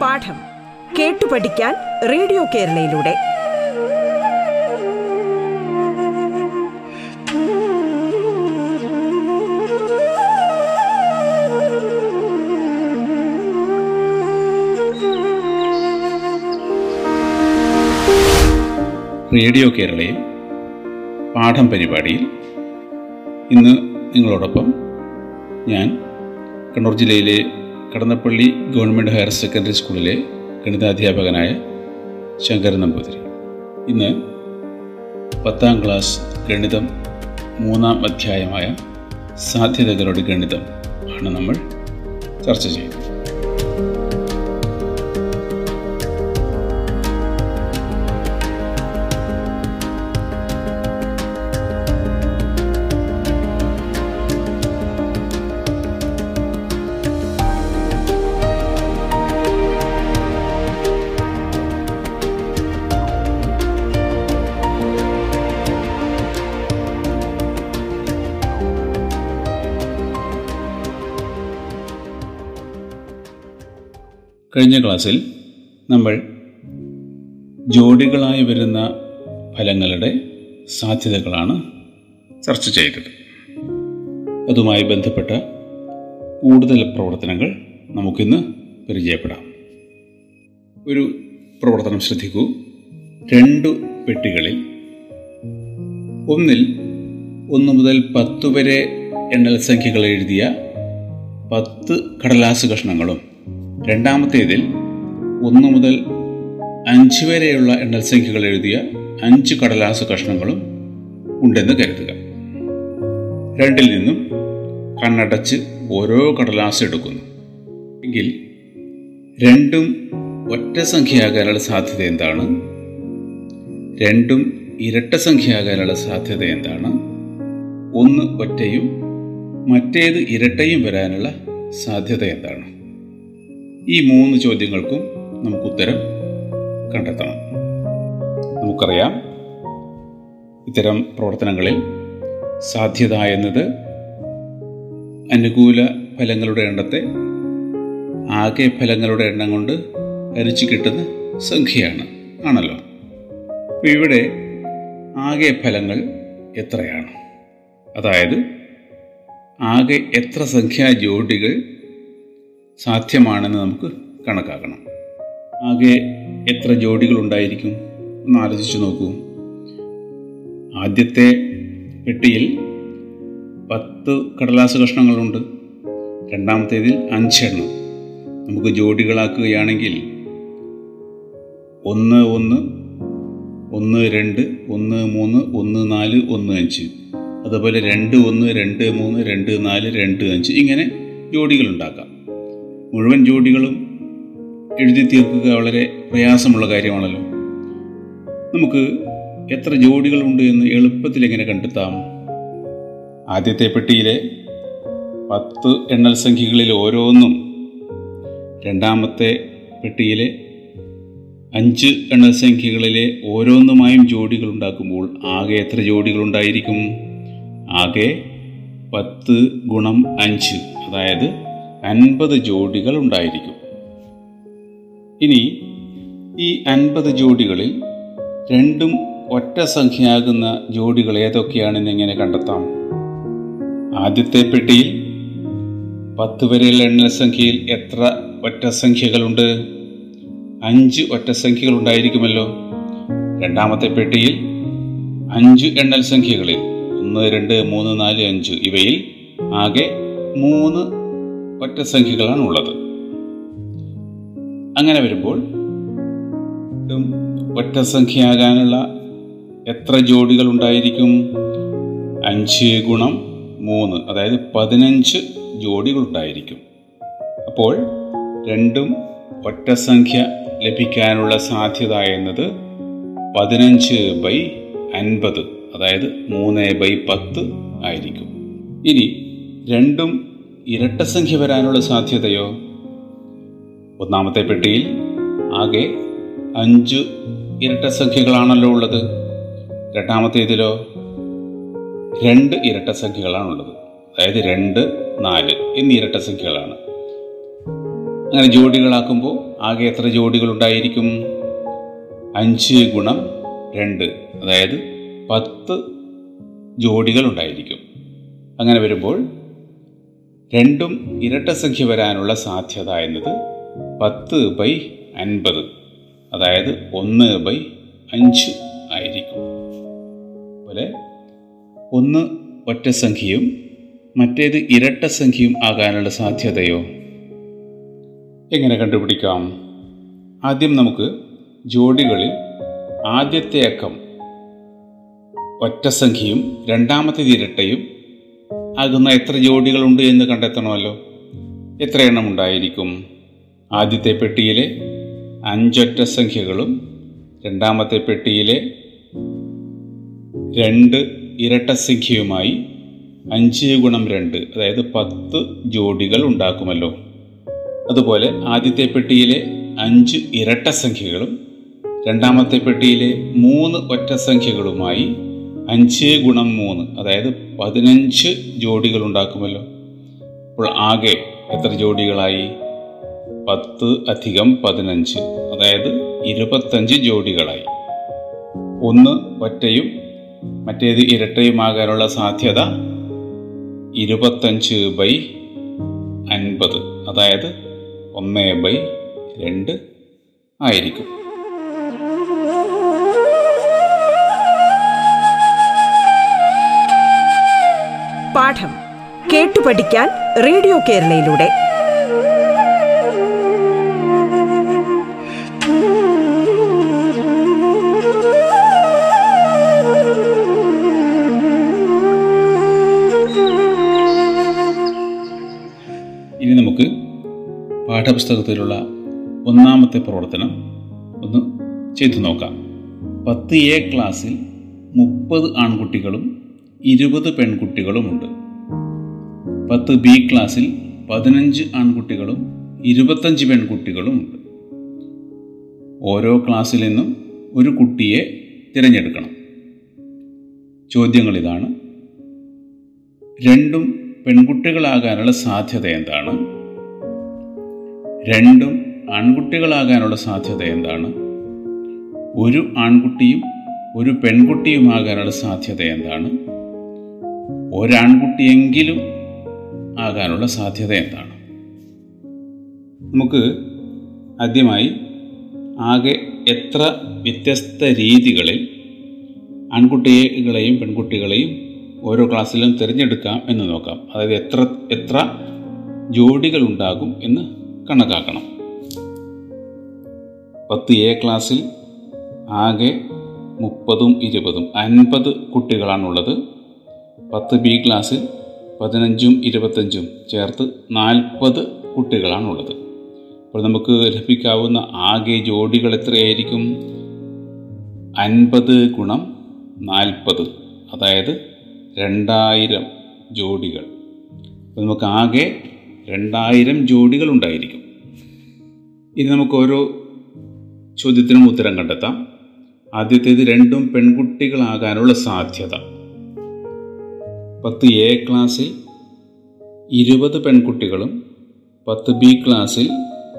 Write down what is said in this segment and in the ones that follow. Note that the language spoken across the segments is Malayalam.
പാഠം കേട്ടു പഠിക്കാൻ റേഡിയോ കേരളയിലൂടെ. റേഡിയോ കേരളയിൽ പാഠം പരിപാടിയിൽ ഇന്ന് നിങ്ങളോടൊപ്പം ഞാൻ കണ്ണൂർ ജില്ലയിലെ കടന്നപ്പള്ളി ഗവൺമെന്റ് ഹയർ സെക്കൻഡറി സ്കൂളിലെ ഗണിതാധ്യാപകനായ ശങ്കരൻ നമ്പൂതിരി. ഇന്ന് പത്താം ക്ലാസ് ഗണിതം മൂന്നാം അധ്യായമായ സാധ്യതകളുടെ ഗണിതം ആണ് നമ്മൾ ചർച്ച ചെയ്യുന്നത്. കഴിഞ്ഞ ക്ലാസ്സിൽ നമ്മൾ ജോഡികളായി വരുന്ന ഫലങ്ങളുടെ സാധ്യതകളാണ് ചർച്ച ചെയ്തത്. അതുമായി ബന്ധപ്പെട്ട കൂടുതൽ പ്രവർത്തനങ്ങൾ നമുക്കിന്ന് പരിചയപ്പെടാം. ഒരു പ്രവർത്തനം ശ്രദ്ധിക്കൂ. രണ്ടു പെട്ടികളിൽ ഒന്നിൽ ഒന്ന് മുതൽ പത്ത് വരെ എണ്ണൽ സംഖ്യകൾ എഴുതിയ പത്ത് കടലാസ് കഷ്ണങ്ങളും രണ്ടാമത്തേതിൽ ഒന്ന് മുതൽ അഞ്ച് വരെയുള്ള എണ്ണൽ സംഖ്യകൾ എഴുതിയ അഞ്ച് കടലാസ് കഷ്ണങ്ങളും ഉണ്ടെന്ന് കരുതുക. രണ്ടിൽ നിന്നും കണ്ണടച്ച് ഓരോ കടലാസ് എടുക്കുന്നു. എങ്കിൽ രണ്ടും ഒറ്റ സംഖ്യയാകാനുള്ള സാധ്യത എന്താണ്? രണ്ടും ഇരട്ട സംഖ്യയാകാനുള്ള സാധ്യത എന്താണ്? ഒന്ന് ഒറ്റയും മറ്റേത് ഇരട്ടയും വരാനുള്ള സാധ്യത എന്താണ്? ഈ മൂന്ന് ചോദ്യങ്ങൾക്കും നമുക്ക് ഉത്തരം കണ്ടെത്തണം. നമുക്കറിയാം ഇത്തരം പ്രവർത്തനങ്ങളിൽ സാധ്യത എന്നത് അനുകൂല ഫലങ്ങളുടെ എണ്ണത്തെ ആകെ ഫലങ്ങളുടെ എണ്ണം കൊണ്ട് ഹരിച്ചു കിട്ടുന്ന സംഖ്യയാണ്. ആണല്ലോ? അപ്പോൾ ഇവിടെ ആകെ ഫലങ്ങൾ എത്രയാണ്? അതായത് ആകെ എത്ര സംഖ്യാ ജോഡികൾ സാധ്യമാണെന്ന് നമുക്ക് കണക്കാക്കണം. ആകെ എത്ര ജോഡികൾ ഉണ്ടായിരിക്കും ഒന്ന് ആലോചിച്ച് നോക്കൂ. ആദ്യത്തെ പെട്ടിയിൽ പത്ത് കടലാസ് കഷ്ണങ്ങളുണ്ട്. രണ്ടാമത്തേതിൽ അഞ്ചെണ്ണം. നമുക്ക് ജോഡികളാക്കുകയാണെങ്കിൽ ഒന്ന് ഒന്ന് ഒന്ന് രണ്ട് ഒന്ന് മൂന്ന് ഒന്ന് നാല് ഒന്ന് അഞ്ച്. അതുപോലെ രണ്ട് ഒന്ന് രണ്ട് മൂന്ന് രണ്ട് നാല് രണ്ട് അഞ്ച്. ഇങ്ങനെ ജോഡികൾ ഉണ്ടാക്കാം മുഴുവൻ ജോഡികളും എഴുതി തീർക്കുക വളരെ പ്രയാസമുള്ള കാര്യമാണല്ലോ. നമുക്ക് എത്ര ജോഡികളുണ്ട് എന്ന് എളുപ്പത്തിൽ എങ്ങനെ കണ്ടെത്താം? ആദ്യത്തെ പെട്ടിയിലെ പത്ത് എണ്ണൽ സംഖ്യകളിൽ ഓരോന്നും രണ്ടാമത്തെ പെട്ടിയിലെ അഞ്ച് എണ്ണൽ സംഖ്യകളിലെ ഓരോന്നുമായും ജോഡികൾ ഉണ്ടാക്കുമ്പോൾ ആകെ എത്ര ജോഡികൾ ഉണ്ടായിരിക്കും? ആകെ പത്ത് ഗുണം അഞ്ച്. അതായത് അൻപത് ജോഡികൾ ഉണ്ടായിരിക്കും. ഇനി ഈ അൻപത് ജോഡികളിൽ രണ്ടും ഒറ്റ സംഖ്യയാകുന്ന ജോഡികൾ ഏതൊക്കെയാണെന്ന് എങ്ങനെ കണ്ടെത്താം? ആദ്യത്തെ പെട്ടിയിൽ പത്ത് വരെയുള്ള എണ്ണൽ സംഖ്യയിൽ എത്ര ഒറ്റ സംഖ്യകളുണ്ട്? അഞ്ച് ഒറ്റ സംഖ്യകൾ ഉണ്ടായിരിക്കുമല്ലോ. രണ്ടാമത്തെ പെട്ടിയിൽ അഞ്ച് എണ്ണൽ സംഖ്യകളിൽ ഒന്ന് രണ്ട് മൂന്ന് നാല് അഞ്ച് ഇവയിൽ ആകെ മൂന്ന് ഒറ്റ സംഖ്യകളാണ് ഉള്ളത്. അങ്ങനെ വരുമ്പോൾ ഒറ്റ സംഖ്യയാകാനുള്ള എത്ര ജോഡികൾ ഉണ്ടായിരിക്കും? അഞ്ച് ഗുണം മൂന്ന് അതായത് പതിനഞ്ച് ജോഡികൾ ഉണ്ടായിരിക്കും. അപ്പോൾ രണ്ടും ഒറ്റ സംഖ്യ ലഭിക്കാനുള്ള സാധ്യത എന്നത് പതിനഞ്ച് ബൈ അൻപത് അതായത് മൂന്ന് ബൈ പത്ത് ആയിരിക്കും. ഇനി രണ്ടും ഇരട്ട സംഖ്യ വരാനുള്ള സാധ്യതയോ? ഒന്നാമത്തെ പെട്ടിയിൽ ആകെ അഞ്ച് ഇരട്ടസംഖ്യകളാണല്ലോ ഉള്ളത്. രണ്ടാമത്തേതിലോ രണ്ട് ഇരട്ടസംഖ്യകളാണുള്ളത്. അതായത് രണ്ട് നാല് എന്നീ ഇരട്ടസംഖ്യകളാണ്. അങ്ങനെ ജോഡികളാക്കുമ്പോൾ ആകെ എത്ര ജോഡികൾ ഉണ്ടായിരിക്കും അഞ്ച് ഗുണം രണ്ട് അതായത് പത്ത് ജോഡികൾ ഉണ്ടായിരിക്കും അങ്ങനെ വരുമ്പോൾ രണ്ടും ഇരട്ട സംഖ്യ വരാനുള്ള സാധ്യത എന്നത് പത്ത് ബൈ അൻപത് അതായത് ഒന്ന് ബൈ അഞ്ച് ആയിരിക്കും. അതുപോലെ ഒന്ന് ഒറ്റ സംഖ്യയും മറ്റേത് ഇരട്ട സംഖ്യയും ആകാനുള്ള സാധ്യതയോ? എങ്ങനെ കണ്ടുപിടിക്കാം? ആദ്യം നമുക്ക് ജോഡികളിൽ ആദ്യത്തെ അക്കം ഒറ്റ സംഖ്യയും രണ്ടാമത്തേത് ഇരട്ടയും ആകുന്ന എത്ര ജോഡികളുണ്ട് എന്ന് കണ്ടെത്തണമല്ലോ. എത്ര എണ്ണം ഉണ്ടായിരിക്കും? ആദ്യത്തെ പെട്ടിയിലെ അഞ്ചൊറ്റ സംഖ്യകളും രണ്ടാമത്തെ പെട്ടിയിലെ രണ്ട് ഇരട്ട സംഖ്യയുമായി അഞ്ച് ഗുണം രണ്ട് അതായത് പത്ത് ജോഡികൾ ഉണ്ടാക്കുമല്ലോ. അതുപോലെ ആദ്യത്തെ പെട്ടിയിലെ അഞ്ച് ഇരട്ട സംഖ്യകളും രണ്ടാമത്തെ പെട്ടിയിലെ മൂന്ന് ഒറ്റ സംഖ്യകളുമായി അഞ്ച് ഗുണം മൂന്ന് അതായത് പതിനഞ്ച് ജോഡികൾ ഉണ്ടാക്കുമല്ലോ അപ്പോൾ ആകെ എത്ര ജോഡികളായി? പത്ത് അധികം പതിനഞ്ച് അതായത് ഇരുപത്തഞ്ച് ജോഡികളായി. ഒന്ന് ഒറ്റയും മറ്റേത് ഇരട്ടയുമാകാനുള്ള സാധ്യത ഇരുപത്തഞ്ച് ബൈ അൻപത് അതായത് ഒന്ന് ബൈ രണ്ട് ആയിരിക്കും. പാഠം കേട്ടു പഠിക്കാൻ റേഡിയോ കേരളയിലൂടെ. ഇനി നമുക്ക് പാഠപുസ്തകത്തിലുള്ള ഒന്നാമത്തെ പ്രവർത്തനം ഒന്ന് ചെയ്തു നോക്കാം. പത്ത് എ ക്ലാസ്സിൽ മുപ്പത് ആൺകുട്ടികളും ഇരുപത് പെൺകുട്ടികളുമുണ്ട്. പത്ത് ബി ക്ലാസ്സിൽ പതിനഞ്ച് ആൺകുട്ടികളും ഇരുപത്തഞ്ച് പെൺകുട്ടികളുമുണ്ട്. ഓരോ ക്ലാസ്സിൽ നിന്നും ഒരു കുട്ടിയെ തിരഞ്ഞെടുക്കണം. ചോദ്യങ്ങൾ ഇതാണ് രണ്ടും പെൺകുട്ടികളാകാനുള്ള സാധ്യത എന്താണ്? രണ്ടും ആൺകുട്ടികളാകാനുള്ള സാധ്യത എന്താണ്? ഒരു ആൺകുട്ടിയും ഒരു പെൺകുട്ടിയുമാകാനുള്ള സാധ്യത എന്താണ്? ഒരാൺകുട്ടിയെങ്കിലും ആകാനുള്ള സാധ്യത എന്താണ്? നമുക്ക് ആദ്യമായി ആകെ എത്ര വ്യത്യസ്ത രീതികളിൽ ആൺകുട്ടികളെയും പെൺകുട്ടികളെയും ഓരോ ക്ലാസ്സിലും തിരഞ്ഞെടുക്കാം എന്ന് നോക്കാം. അതായത് എത്ര എത്ര ജോഡികൾ ഉണ്ടാകും എന്ന് കണക്കാക്കണം. പത്ത് എ ക്ലാസ്സിൽ ആകെ മുപ്പതും ഇരുപതും അൻപത് കുട്ടികളാണുള്ളത്. പത്ത് ബി ക്ലാസ്സിൽ പതിനഞ്ചും ഇരുപത്തഞ്ചും ചേർത്ത് നാൽപ്പത് കുട്ടികളാണുള്ളത്. അപ്പോൾ നമുക്ക് ലഭിക്കാവുന്ന ആകെ ജോഡികൾ എത്രയായിരിക്കും? അൻപത് ഗുണം നാൽപ്പത് അതായത് രണ്ടായിരം ജോഡികൾ. അപ്പോൾ നമുക്ക് ആകെ രണ്ടായിരം ജോഡികൾ ഉണ്ടായിരിക്കും. ഇനി നമുക്ക് ഓരോ ചോദ്യത്തിനും ഉത്തരം കണ്ടെത്താം. ആദ്യത്തേത് രണ്ടും പെൺകുട്ടികളാകാനുള്ള സാധ്യത. പത്ത് എ ക്ലാസ്സിൽ ഇരുപത് പെൺകുട്ടികളും പത്ത് ബി ക്ലാസ്സിൽ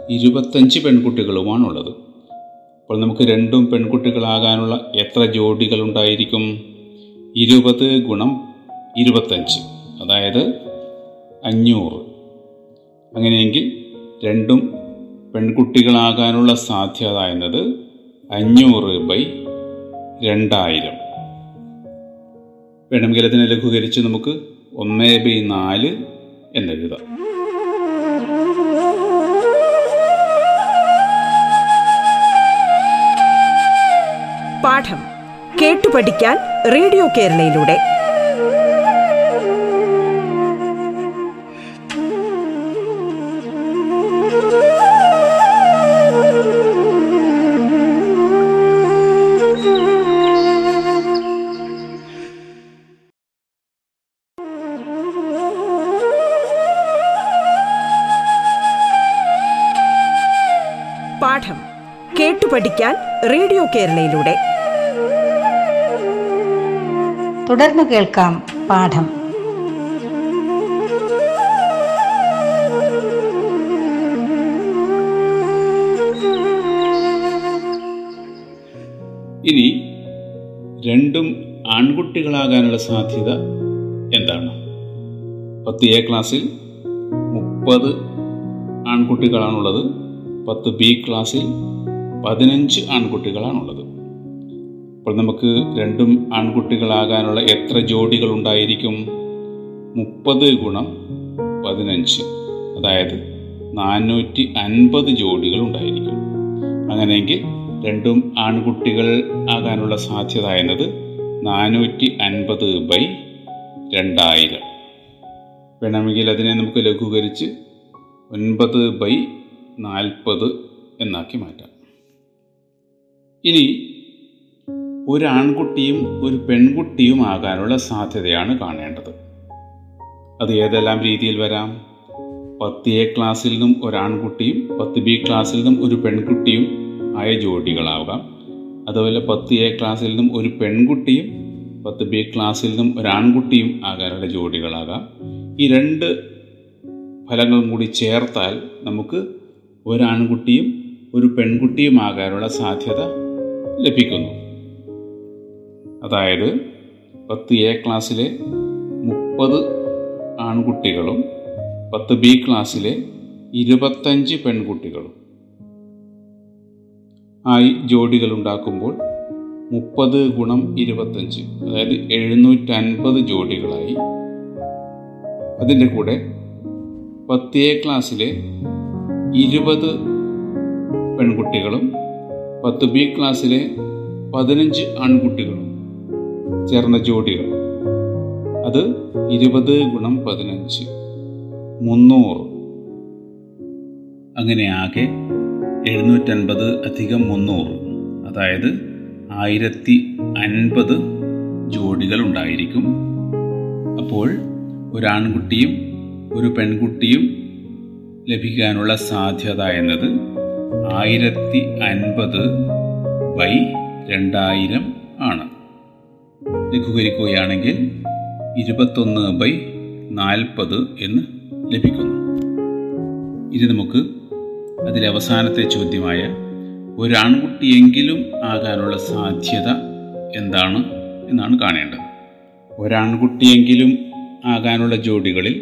ഇരുപത്തഞ്ച് പെൺകുട്ടികളുമാണുള്ളത്. അപ്പോൾ നമുക്ക് രണ്ടും പെൺകുട്ടികളാകാനുള്ള എത്ര ജോഡികൾ ഉണ്ടായിരിക്കും ഇരുപത് ഗുണം ഇരുപത്തഞ്ച് അതായത് അഞ്ഞൂറ്. അങ്ങനെയെങ്കിൽ രണ്ടും പെൺകുട്ടികളാകാനുള്ള സാധ്യത എന്നത് അഞ്ഞൂറ് ബൈ രണ്ടായിരം. വേണമെങ്കിൽ അതിനെ ലഘൂകരിച്ച് നമുക്ക് ഒന്ന് ബൈ നാല് എന്നെഴുതാം. പാഠം കേട്ടു പഠിക്കാൻ റേഡിയോ കേരളയിലൂടെ. പഠിക്കാൻ റേഡിയോ കേരളയിലൂടെ. തുടർന്ന് കേൾക്കാം പാഠം. ഇനി രണ്ടും ആൺകുട്ടികളാകാനുള്ള സാധ്യത എന്താണ്? പത്ത് എ ക്ലാസ്സിൽ മുപ്പത് ആൺകുട്ടികളാണുള്ളത് പത്ത് ബി ക്ലാസ്സിൽ പതിനഞ്ച് ആൺകുട്ടികളാണുള്ളത്. അപ്പോൾ നമുക്ക് രണ്ടും ആൺകുട്ടികളാകാനുള്ള എത്ര ജോഡികൾ ഉണ്ടായിരിക്കും മുപ്പത് ഗുണം പതിനഞ്ച്. അതായത് നാനൂറ്റി അൻപത് ജോഡികൾ ഉണ്ടായിരിക്കും അങ്ങനെയെങ്കിൽ രണ്ടും ആൺകുട്ടികൾ ആകാനുള്ള സാധ്യത എന്നത് നാനൂറ്റി അൻപത് ബൈ രണ്ടായിരം. വേണമെങ്കിൽ അതിനെ നമുക്ക് ലഘൂകരിച്ച് ഒൻപത് ബൈ നാൽപ്പത് എന്നാക്കി മാറ്റാം. ഇനി ഒരു ആൺകുട്ടിയും ഒരു പെൺകുട്ടിയും ആകാനുള്ള സാധ്യതയാണ് കാണേണ്ടത്. അത് ഏതെല്ലാം രീതിയിൽ വരാം? പത്ത് എ ക്ലാസ്സിൽ നിന്നും ഒരാൺകുട്ടിയും പത്ത് ബി ക്ലാസ്സിൽ നിന്നും ഒരു പെൺകുട്ടിയും ആയ ജോഡികളാവാം. അതുപോലെ പത്ത് എ ക്ലാസ്സിൽ നിന്നും ഒരു പെൺകുട്ടിയും പത്ത് ബി ക്ലാസ്സിൽ നിന്നും ഒരാൺകുട്ടിയും ആകാനുള്ള ജോഡികളാകാം. ഈ രണ്ട് ഫലങ്ങളും കൂടി ചേർത്താൽ നമുക്ക് ഒരാൺകുട്ടിയും ഒരു പെൺകുട്ടിയും ആകാനുള്ള സാധ്യത ലഭിക്കുന്നു. അതായത് പത്ത് എ ക്ലാസ്സിലെ മുപ്പത് ആൺകുട്ടികളും പത്ത് ബി ക്ലാസ്സിലെ ഇരുപത്തഞ്ച് പെൺകുട്ടികളും. ആയി ജോഡികൾ ഉണ്ടാക്കുമ്പോൾ മുപ്പത് ഗുണം ഇരുപത്തഞ്ച് അതായത് എഴുന്നൂറ്റൻപത് ജോഡികളായി. അതിന്റെ കൂടെ പത്ത് എ ക്ലാസ്സിലെ ഇരുപത് പെൺകുട്ടികളും പത്ത് ബി ക്ലാസ്സിലെ പതിനഞ്ച് ആൺകുട്ടികളും ചേർന്ന ജോഡികൾ. അത് ഇരുപത് ഗുണം പതിനഞ്ച് മുന്നൂറ്. അങ്ങനെ ആകെ എഴുന്നൂറ്റൻപത് അധികം മുന്നൂറ്. അതായത് ആയിരത്തി അൻപത് ജോഡികൾ ഉണ്ടായിരിക്കും. അപ്പോൾ ഒരാൺകുട്ടിയും ഒരു പെൺകുട്ടിയും ലഭിക്കാനുള്ള സാധ്യത എന്നത് ആയിരത്തി അൻപത് ബൈ രണ്ടായിരം ആണ്. ലഘൂകരിക്കുകയാണെങ്കിൽ ഇരുപത്തൊന്ന് ബൈ നാൽപ്പത് എന്ന് ലഭിക്കുന്നു. ഇനി നമുക്ക് അതിലെ അവസാനത്തെ ചോദ്യമായ ഒരാൺകുട്ടിയെങ്കിലും ആകാനുള്ള സാധ്യത എന്താണ് എന്നാണ് കാണേണ്ടത്. ഒരാൺകുട്ടിയെങ്കിലും ആകാനുള്ള ജോഡികളിൽ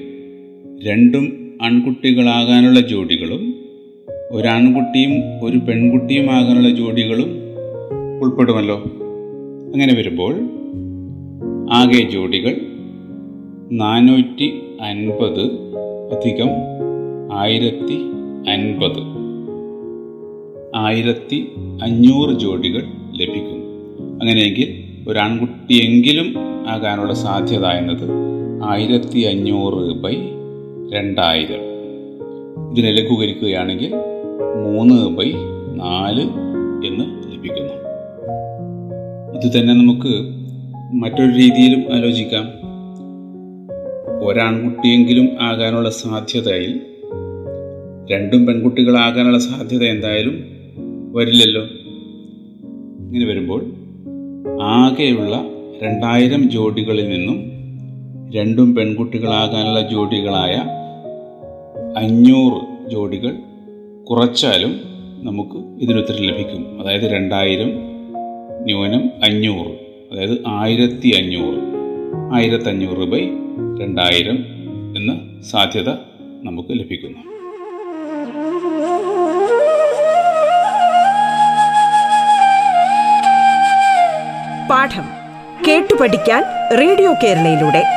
രണ്ടും ആൺകുട്ടികളാകാനുള്ള ജോഡികളും ഒരാൺകുട്ടിയും ഒരു പെൺകുട്ടിയുമാകാനുള്ള ജോഡികളും ഉൾപ്പെടുമല്ലോ. അങ്ങനെ വരുമ്പോൾ ആകെ ജോഡികൾ നാനൂറ്റി അൻപത് അധികം ആയിരത്തി അൻപത് ആയിരത്തി അഞ്ഞൂറ് ജോഡികൾ ലഭിക്കും. അങ്ങനെയെങ്കിൽ ഒരാൺകുട്ടിയെങ്കിലും ആകാനുള്ള സാധ്യത എന്നത് ആയിരത്തി അഞ്ഞൂറ് ബൈ രണ്ടായിരം. ഇതിനെ ലഘൂകരിക്കുകയാണെങ്കിൽ മൂന്ന് ബൈ നാല് എന്ന് ലഭിക്കുന്നു. ഇത് തന്നെ നമുക്ക് മറ്റൊരു രീതിയിലും ആലോചിക്കാം. ഒരാൺകുട്ടിയെങ്കിലും ആകാനുള്ള സാധ്യതയിൽ രണ്ടും പെൺകുട്ടികളാകാനുള്ള സാധ്യത എന്തായാലും വരില്ലല്ലോ. ഇങ്ങനെ വരുമ്പോൾ ആകെയുള്ള രണ്ടായിരം ജോഡികളിൽ നിന്നും രണ്ടും പെൺകുട്ടികളാകാനുള്ള ജോഡികളായ അഞ്ഞൂറ് ജോഡികൾ കുറച്ചാലും നമുക്ക് ഇതിനുത്തരം ലഭിക്കും. അതായത് രണ്ടായിരം ന്യൂനം അഞ്ഞൂറ്. അതായത് ആയിരത്തി അഞ്ഞൂറ് ആയിരത്തഞ്ഞൂറ് ബൈ രണ്ടായിരം എന്ന സാധ്യത നമുക്ക് ലഭിക്കുന്നു. പാഠം കേട്ടു പഠിക്കാൻ റേഡിയോ കേരളയിലൂടെ.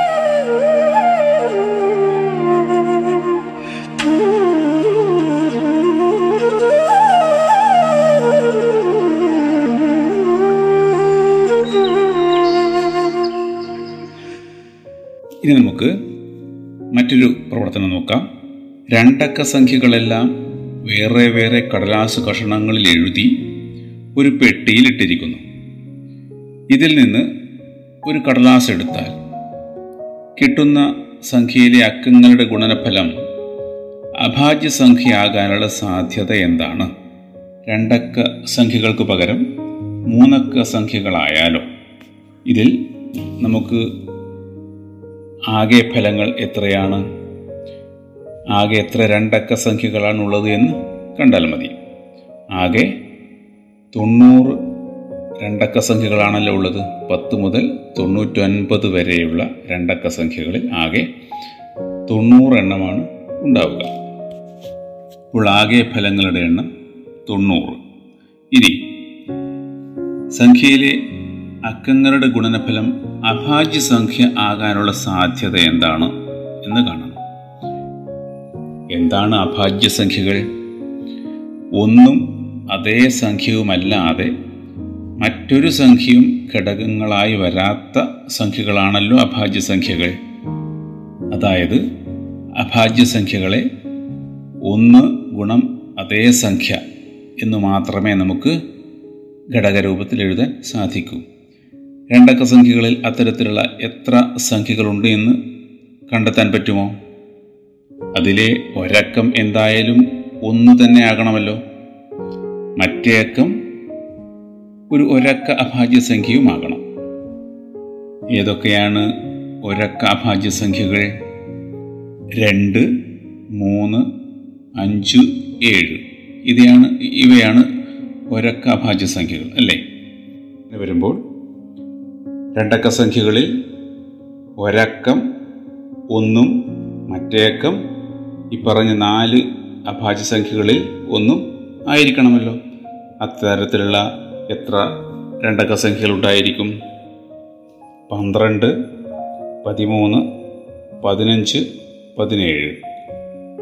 ഇനി നമുക്ക് മറ്റൊരു പ്രവർത്തനം നോക്കാം. രണ്ടക്ക സംഖ്യകളെല്ലാം വേറെ വേറെ കടലാസ് കഷണങ്ങളിൽ എഴുതി ഒരു പെട്ടിയിൽ ഇട്ടിരിക്കുന്നു. ഇതിൽ നിന്ന് ഒരു കടലാസ് എടുത്താൽ കിട്ടുന്ന സംഖ്യയിലെ അക്കങ്ങളുടെ ഗുണനഫലം അഭാജ്യ സംഖ്യയാകാനുള്ള സാധ്യത എന്താണ്? രണ്ടക്ക സംഖ്യകൾക്ക് പകരം മൂന്നക്ക സംഖ്യകളായാലോ? ഇതിൽ നമുക്ക് ആകെ ഫലങ്ങൾ എത്രയാണ്? ആകെ എത്ര രണ്ടക്ക സംഖ്യകളാണ് ഉള്ളത് എന്ന് കണ്ടാൽ മതി. ആകെ തൊണ്ണൂറ് രണ്ടക്ക സംഖ്യകളാണല്ലോ ഉള്ളത്. പത്ത് മുതൽ തൊണ്ണൂറ്റൊൻപത് വരെയുള്ള രണ്ടക്ക സംഖ്യകളിൽ ആകെ തൊണ്ണൂറ് എണ്ണമാണ് ഉണ്ടാവുക. അപ്പോൾ ആകെ ഫലങ്ങളുടെ എണ്ണം തൊണ്ണൂറ്. ഇനി സംഖ്യയിലെ അക്കങ്ങളുടെ ഗുണനഫലം അഭാജ്യ സംഖ്യ ആകാനുള്ള സാധ്യത എന്താണ് എന്ന് കാണണം. എന്താണ് അഭാജ്യ സംഖ്യകൾ ഒന്നും അതേ സംഖ്യവുമല്ലാതെ മറ്റൊരു സംഖ്യയും ഘടകങ്ങളായി വരാത്ത സംഖ്യകളാണല്ലോ അഭാജ്യ സംഖ്യകൾ അതായത് അഭാജ്യ സംഖ്യകളെ ഒന്ന് ഗുണം അതേ സംഖ്യ എന്ന് മാത്രമേ നമുക്ക് ഘടകരൂപത്തിൽ എഴുതാൻ സാധിക്കൂ. രണ്ടക്ക സംഖ്യകളിൽ അത്തരത്തിലുള്ള എത്ര സംഖ്യകളുണ്ട് എന്ന് കണ്ടെത്താൻ പറ്റുമോ? അതിലെ ഒരക്കം എന്തായാലും ഒന്ന് തന്നെ ആകണമല്ലോ. മറ്റേ അക്കം ഒരു ഒരക്ക അഭാജ്യ സംഖ്യയുമാകണം ഏതൊക്കെയാണ് ഒരക്ക അഭാജ്യ സംഖ്യകൾ? രണ്ട് മൂന്ന് അഞ്ച് ഏഴ്. ഇതാണ് ഇവയാണ് ഒരക്ക അഭാജ്യ സംഖ്യകൾ അല്ലേ? വരുമ്പോൾ രണ്ടക്ക സംഖ്യകളിൽ ഒരക്കം ഒന്നും മറ്റേ അക്കം ഈ പറഞ്ഞ നാല് അഭാജ്യ സംഖ്യകളിൽ ഒന്നും ആയിരിക്കണമല്ലോ. അത്തരത്തിലുള്ള എത്ര രണ്ടക്ക സംഖ്യകൾ ഉണ്ടായിരിക്കും? പന്ത്രണ്ട് പതിമൂന്ന് പതിനഞ്ച് പതിനേഴ്.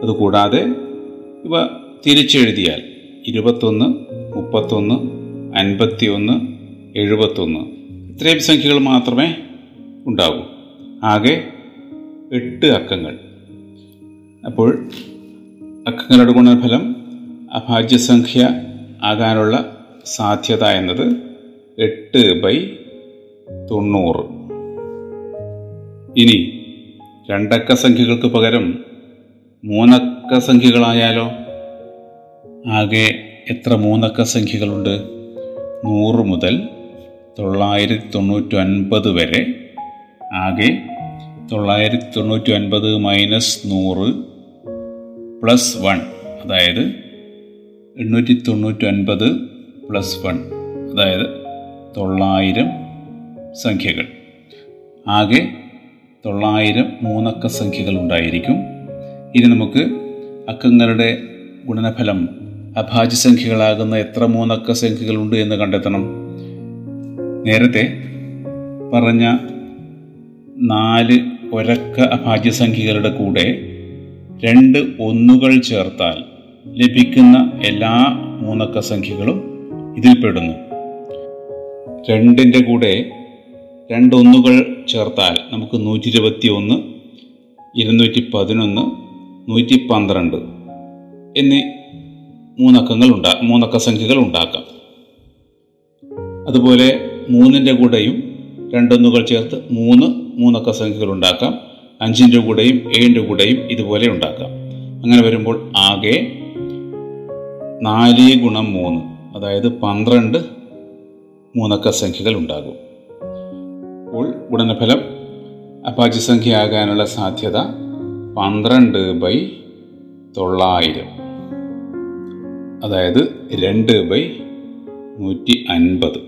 അതുകൂടാതെ ഇവ തിരിച്ചെഴുതിയാൽ ഇരുപത്തൊന്ന് മുപ്പത്തൊന്ന് അൻപത്തിയൊന്ന് എഴുപത്തൊന്ന്. ഇത്രയും സംഖ്യകൾ മാത്രമേ ഉണ്ടാകൂ. ആകെ എട്ട് അക്കങ്ങൾ. അപ്പോൾ അക്കങ്ങളുടെ ഗുണഫലം അഭാജ്യസംഖ്യ ആകാനുള്ള സാധ്യത എന്നത് എട്ട് ബൈ തൊണ്ണൂറ്. ഇനി രണ്ടക്ക സംഖ്യകൾക്ക് പകരം മൂന്നക്ക സംഖ്യകളായാലോ? ആകെ എത്ര മൂന്നക്ക സംഖ്യകളുണ്ട്? നൂറ് മുതൽ തൊള്ളായിരത്തി തൊണ്ണൂറ്റി ഒൻപത് വരെ. ആകെ തൊള്ളായിരത്തി തൊണ്ണൂറ്റി ഒൻപത് മൈനസ് നൂറ് പ്ലസ് വൺ അതായത് എണ്ണൂറ്റി തൊണ്ണൂറ്റി ഒൻപത് പ്ലസ് വൺ അതായത് തൊള്ളായിരം സംഖ്യകൾ. ആകെ തൊള്ളായിരം മൂന്നക്ക സംഖ്യകൾ ഉണ്ടായിരിക്കും. ഇനി നമുക്ക് അക്കങ്ങളുടെ ഗുണനഫലം അഭാജ്യ സംഖ്യകളാകുന്ന എത്ര മൂന്നക്ക സംഖ്യകളുണ്ട് എന്ന് കണ്ടെത്തണം. നേരത്തെ പറഞ്ഞ നാല് ഒരക്ക അഭാജ്യ സംഖ്യകളുടെ കൂടെ രണ്ട് ഒന്നുകൾ ചേർത്താൽ ലഭിക്കുന്ന എല്ലാ മൂന്നക്ക സംഖ്യകളും ഇതിൽപ്പെടുന്നു രണ്ടിന്റെ കൂടെ രണ്ടൊന്നുകൾ ചേർത്താൽ നമുക്ക് നൂറ്റി ഇരുപത്തി ഒന്ന് ഇരുന്നൂറ്റി പതിനൊന്ന് നൂറ്റി പന്ത്രണ്ട് എന്നീ മൂന്നക്കങ്ങൾ ഉണ്ടാ മൂന്നക്ക സംഖ്യകൾ ഉണ്ടാക്കാം അതുപോലെ മൂന്നിന്റെ കൂടെയും രണ്ടൊന്നുകൾ ചേർത്ത് മൂന്ന് മൂന്നക്ക സംഖ്യകൾ ഉണ്ടാക്കാം. അഞ്ചിന്റെ കൂടെയും ഏഴിന്റെ കൂടെയും ഇതുപോലെ ഉണ്ടാക്കാം. അങ്ങനെ വരുമ്പോൾ ആകെ നാല് ഗുണം മൂന്ന് അതായത് പന്ത്രണ്ട് മൂന്നക്ക സംഖ്യകൾ ഉണ്ടാകും. അപ്പോൾ ഗുണനഫലം സംഖ്യ ആകാനുള്ള സാധ്യത പന്ത്രണ്ട് ബൈ തൊള്ളായിരം. അതായത് രണ്ട് ബൈ നൂറ്റി അൻപത്.